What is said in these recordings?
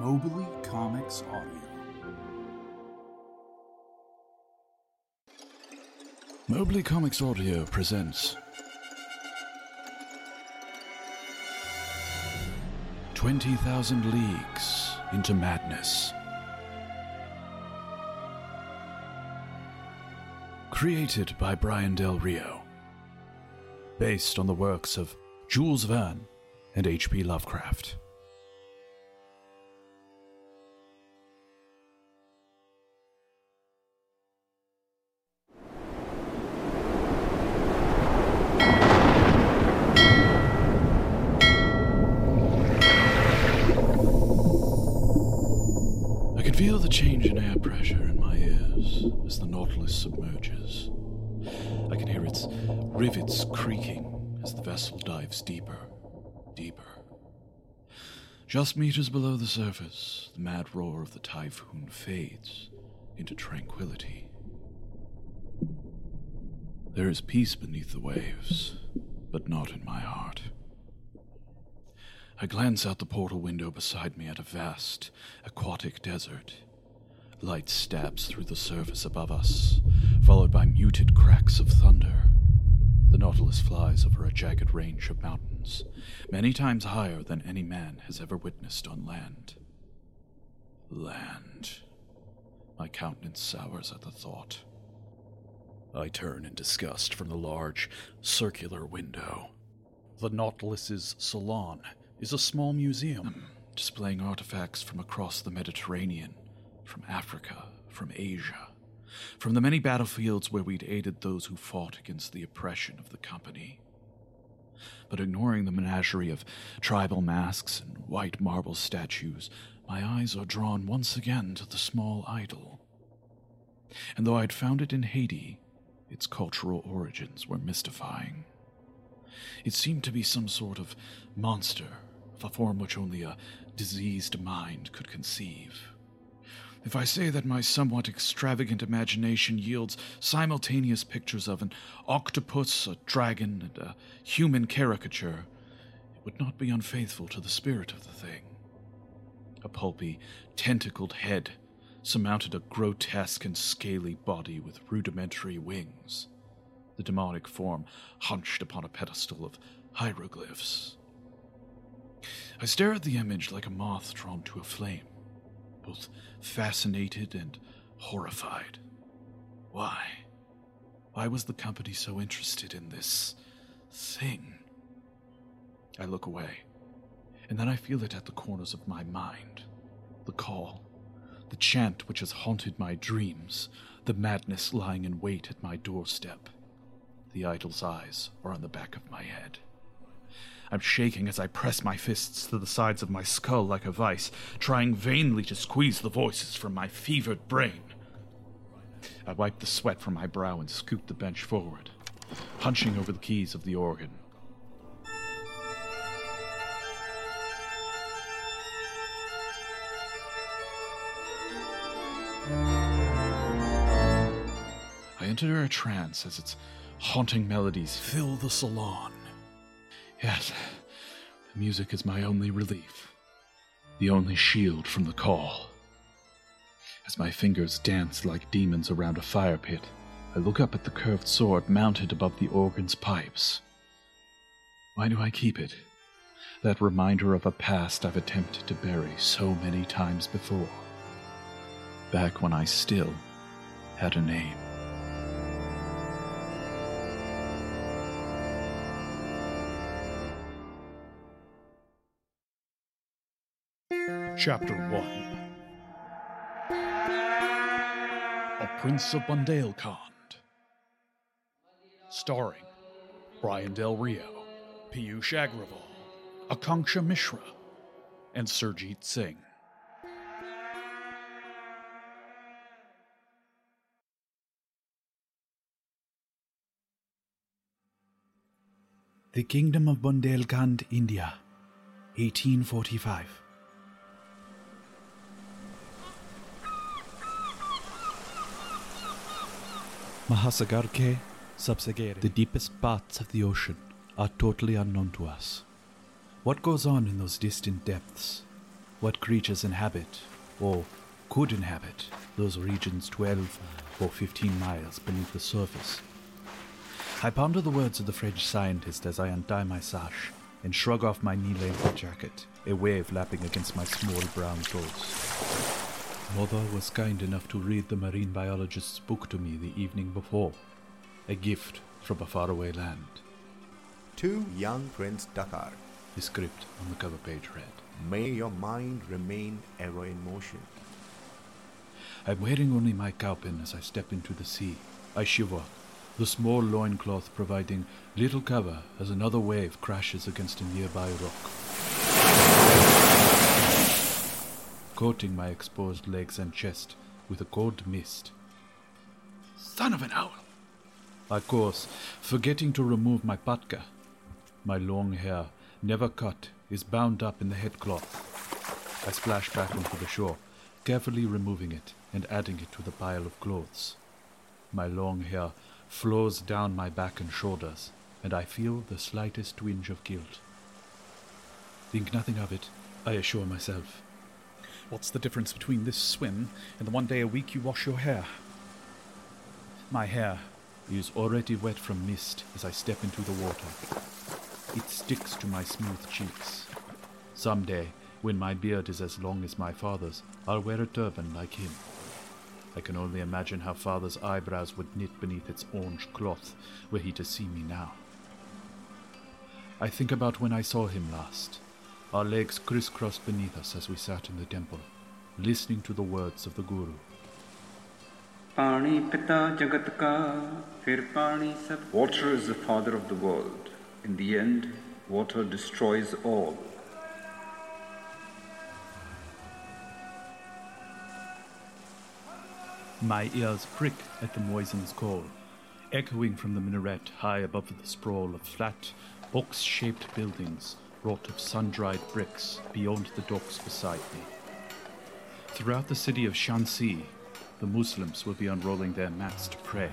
Mobley Comics Audio. Mobley Comics Audio presents Twenty Thousand Leagues into Madness. Created by Brian Del Rio. Based on the works of Jules Verne and H.P. Lovecraft. Submerges. I can hear its rivets creaking as the vessel dives deeper, deeper. Just meters below the surface, the mad roar of the typhoon fades into tranquility. There is peace beneath the waves, but not in my heart. I glance out the portal window beside me at a vast, aquatic desert. Light stabs through the surface above us, followed by muted cracks of thunder. The Nautilus flies over a jagged range of mountains, many times higher than any man has ever witnessed on land. Land. My countenance sours at the thought. I turn in disgust from the large, circular window. The Nautilus's salon is a small museum displaying artifacts from across the Mediterranean, from Africa, from Asia, from the many battlefields where we'd aided those who fought against the oppression of the company. But ignoring the menagerie of tribal masks and white marble statues, my eyes are drawn once again to the small idol. And though I'd found it in Haiti, its cultural origins were mystifying. It seemed to be some sort of monster of a form which only a diseased mind could conceive. If I say that my somewhat extravagant imagination yields simultaneous pictures of an octopus, a dragon, and a human caricature, it would not be unfaithful to the spirit of the thing. A pulpy, tentacled head surmounted a grotesque and scaly body with rudimentary wings the demonic form hunched upon a pedestal of hieroglyphs. I stare at the image like a moth drawn to a flame, both fascinated and horrified. Why? Why was the company so interested in this thing? I look away, and then I feel it at the corners of my mind. The call, the chant which has haunted my dreams, the madness lying in wait at my doorstep. The idol's eyes are on the back of my head. I'm shaking as I press my fists to the sides of my skull like a vice, trying vainly to squeeze the voices from my fevered brain. I wipe the sweat from my brow and scoop the bench forward, hunching over the keys of the organ. I enter a trance as its haunting melodies fill the salon. Yet, the music is my only relief, the only shield from the call. As my fingers dance like demons around a fire pit, I look up at the curved sword mounted above the organ's pipes. Why do I keep it? That reminder of a past I've attempted to bury so many times before. Back when I still had a name. Chapter 1 A Prince of Bundelkhand. Starring Brian Del Rio, Piyush Agrawal, Akanksha Mishra, and Surjit Singh. The Kingdom of Bundelkhand, India, 1845. Mahasagar Subsagere. The deepest parts of the ocean are totally unknown to us. What goes on in those distant depths what creatures inhabit, or could inhabit, those regions 12 or 15 miles beneath the surface. I ponder the words of the French scientist as I untie my sash and shrug off my knee length jacket, a wave lapping against my small brown toes. Mother was kind enough to read the marine biologist's book to me the evening before, a gift from a faraway land. To young Prince Dakkar, The script on the cover page read. may your mind remain ever in motion. I'm wearing only my kaupin as I step into the sea. I shiver, the small loincloth providing little cover as another wave crashes against a nearby rock. Coating my exposed legs and chest with a cold mist. Son of an owl! I course, forgetting to remove my patka. My long hair, never cut, is bound up in the headcloth. I splash back onto the shore, carefully removing it and adding it to the pile of clothes. My long hair flows down my back and shoulders, and I feel the slightest twinge of guilt. Think nothing of it, I assure myself. What's the difference between this swim and the one day a week you wash your hair? My hair. is already wet from mist as I step into the water. It sticks to my smooth cheeks. Some day, when my beard is as long as my father's, I'll wear a turban like him. I can only imagine how father's eyebrows would knit beneath its orange cloth were he to see me now. I think about when I saw him last, our legs crisscrossed beneath us as we sat in the temple, listening to the words of the Guru. Water is the father of the world. In the end, water destroys all. My ears prick at the muezzin's call, echoing from the minaret high above the sprawl of flat, box shaped buildings wrought of sun dried bricks beyond the docks beside me. Throughout the city of Shanxi, the Muslims will be unrolling their mats to pray.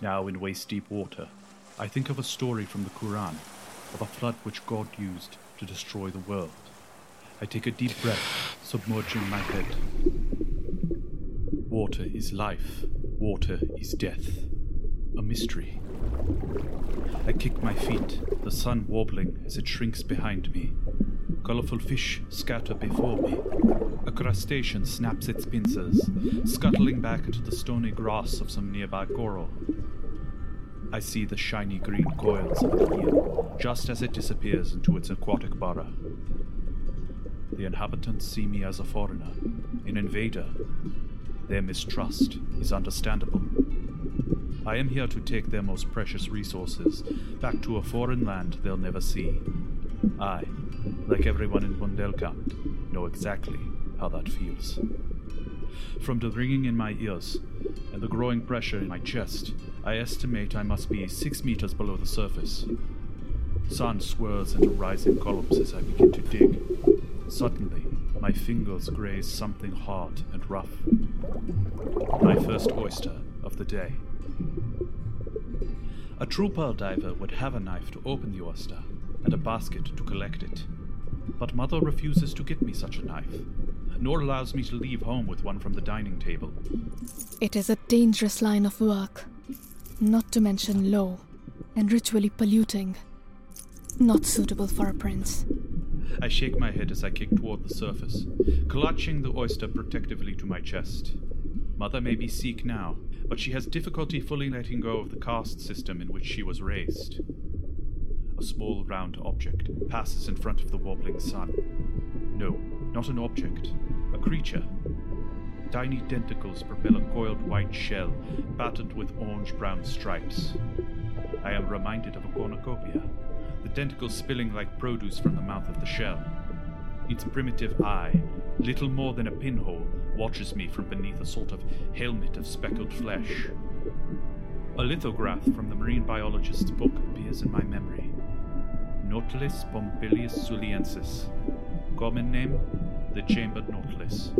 Now in waist deep water, I think of a story from the Quran of a flood which God used to destroy the world. I take a deep breath, submerging my head. Water is life, water is death. A mystery. I kick my feet, the sun wobbling as it shrinks behind me. Colorful fish scatter before me. A crustacean snaps its pincers, scuttling back into the stony grass of some nearby coral. I see the shiny green coils of the eel just as it disappears into its aquatic burrow. The inhabitants see me as a foreigner, an invader. Their mistrust is understandable. I am here to take their most precious resources back to a foreign land they'll never see. I, like everyone in Bundelkhand, know exactly how that feels. From the ringing in my ears and the growing pressure in my chest, I estimate I must be six meters below the surface. Sand swirls into rising columns as I begin to dig. Suddenly, my fingers graze something hard and rough. My first oyster of the day. A true pearl diver would have a knife to open the oyster and a basket to collect it. But mother refuses to get me such a knife, nor allows me to leave home with one from the dining table. It is a dangerous line of work, not to mention low and ritually polluting. Not suitable for a prince. I shake my head as I kick toward the surface, clutching the oyster protectively to my chest. Mother may be Sikh now, but she has difficulty fully letting go of the caste system in which she was raised. A small round object passes in front of the wobbling sun. No, not an object, a creature. Tiny tentacles propel a coiled white shell, patterned with orange brown stripes. I am reminded of a cornucopia, the tentacles spilling like produce from the mouth of the shell. Its primitive eye, little more than a pinhole, watches me from beneath a sort of helmet of speckled flesh. A lithograph from the marine biologist's book appears in my memory. Nautilus pompilius suluensis. Common name, the chambered nautilus.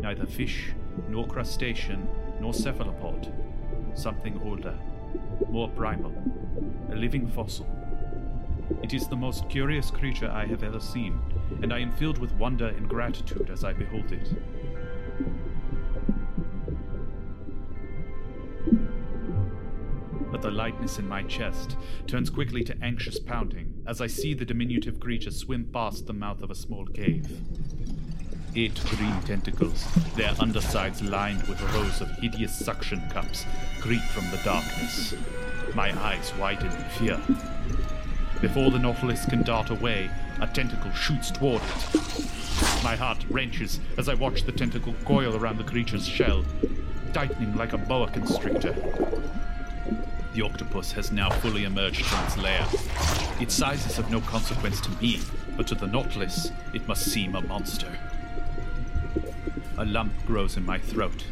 Neither fish, nor crustacean, nor cephalopod. Something older, more primal. A living fossil. It is the most curious creature I have ever seen, and I am filled with wonder and gratitude as I behold it. But the lightness in my chest turns quickly to anxious pounding as I see the diminutive creature swim past the mouth of a small cave. Eight green tentacles, their undersides lined with rows of hideous suction cups, creep from the darkness. My eyes widen in fear. Before the Nautilus can dart away, a tentacle shoots toward it. My heart wrenches as I watch the tentacle coil around the creature's shell, tightening like a boa constrictor. The octopus has now fully emerged from its lair. Its size is of no consequence to me, but to the Nautilus, it must seem a monster. A lump grows in my throat.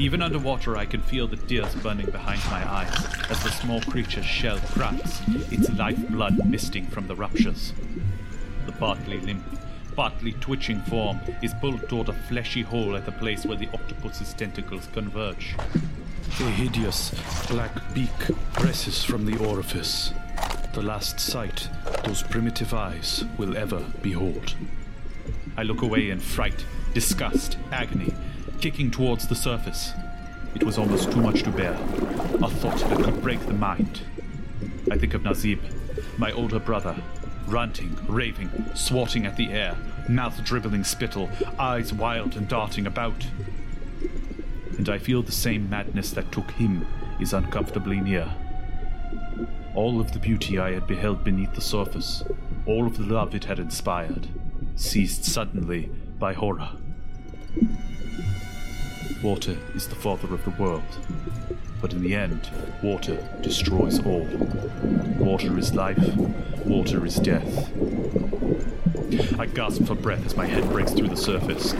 Even underwater, I can feel the tears burning behind my eyes as the small creature's shell cracks, its lifeblood misting from the ruptures. The partly limp, partly twitching form is pulled toward a fleshy hole at the place where the octopus's tentacles converge. A hideous black beak presses from the orifice. The last sight those primitive eyes will ever behold. I look away in fright, disgust, agony, kicking towards the surface. It was almost too much to bear. A thought that could break the mind. I think of Nazib, my older brother, ranting, raving, swatting at the air, mouth dribbling spittle, eyes wild and darting about. And I feel the same madness that took him is uncomfortably near. All of the beauty I had beheld beneath the surface, all of the love it had inspired, seized suddenly by horror. Water is the father of the world, but in the end, water destroys all. Water is life, water is death. I gasp for breath as my head breaks through the surface.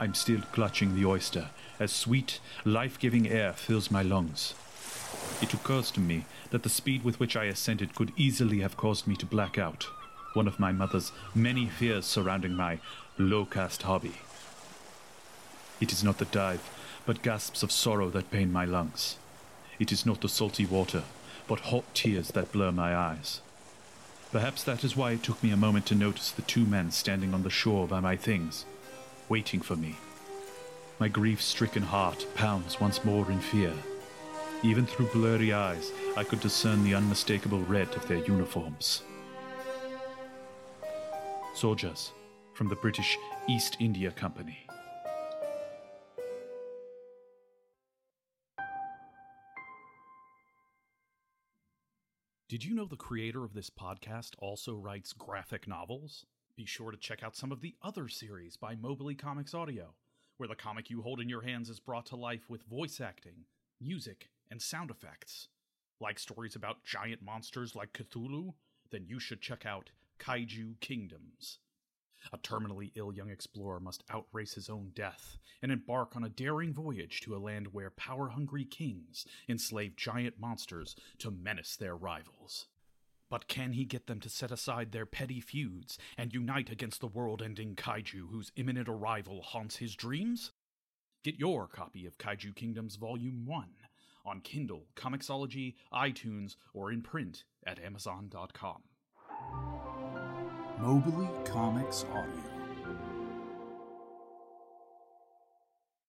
I'm still clutching the oyster as sweet, life giving air fills my lungs. It occurs to me that the speed with which I ascended could easily have caused me to black out, one of my mother's many fears surrounding my low caste hobby. It is not the dive, but gasps of sorrow that pain my lungs. It is not the salty water, but hot tears that blur my eyes. Perhaps that is why it took me a moment to notice the two men standing on the shore by my things, waiting for me. My grief stricken heart pounds once more in fear. Even through blurry eyes, I could discern the unmistakable red of their uniforms. Soldiers from the British East India Company. Did you know the creator of this podcast also writes graphic novels? Be sure to check out some of the other series by Mobley Comics Audio, where the comic you hold in your hands is brought to life with voice acting, music, and sound effects. Like stories about giant monsters like Cthulhu? Then you should check out Kaiju Kingdoms. A terminally ill young explorer must outrace his own death and embark on a daring voyage to a land where power hungry kings enslave giant monsters to menace their rivals. But can he get them to set aside their petty feuds and unite against the world ending kaiju whose imminent arrival haunts his dreams? Get your copy of Kaiju Kingdoms Volume 1 on Kindle, Comixology, iTunes, or in print at Amazon.com. Mobley Comics Audio.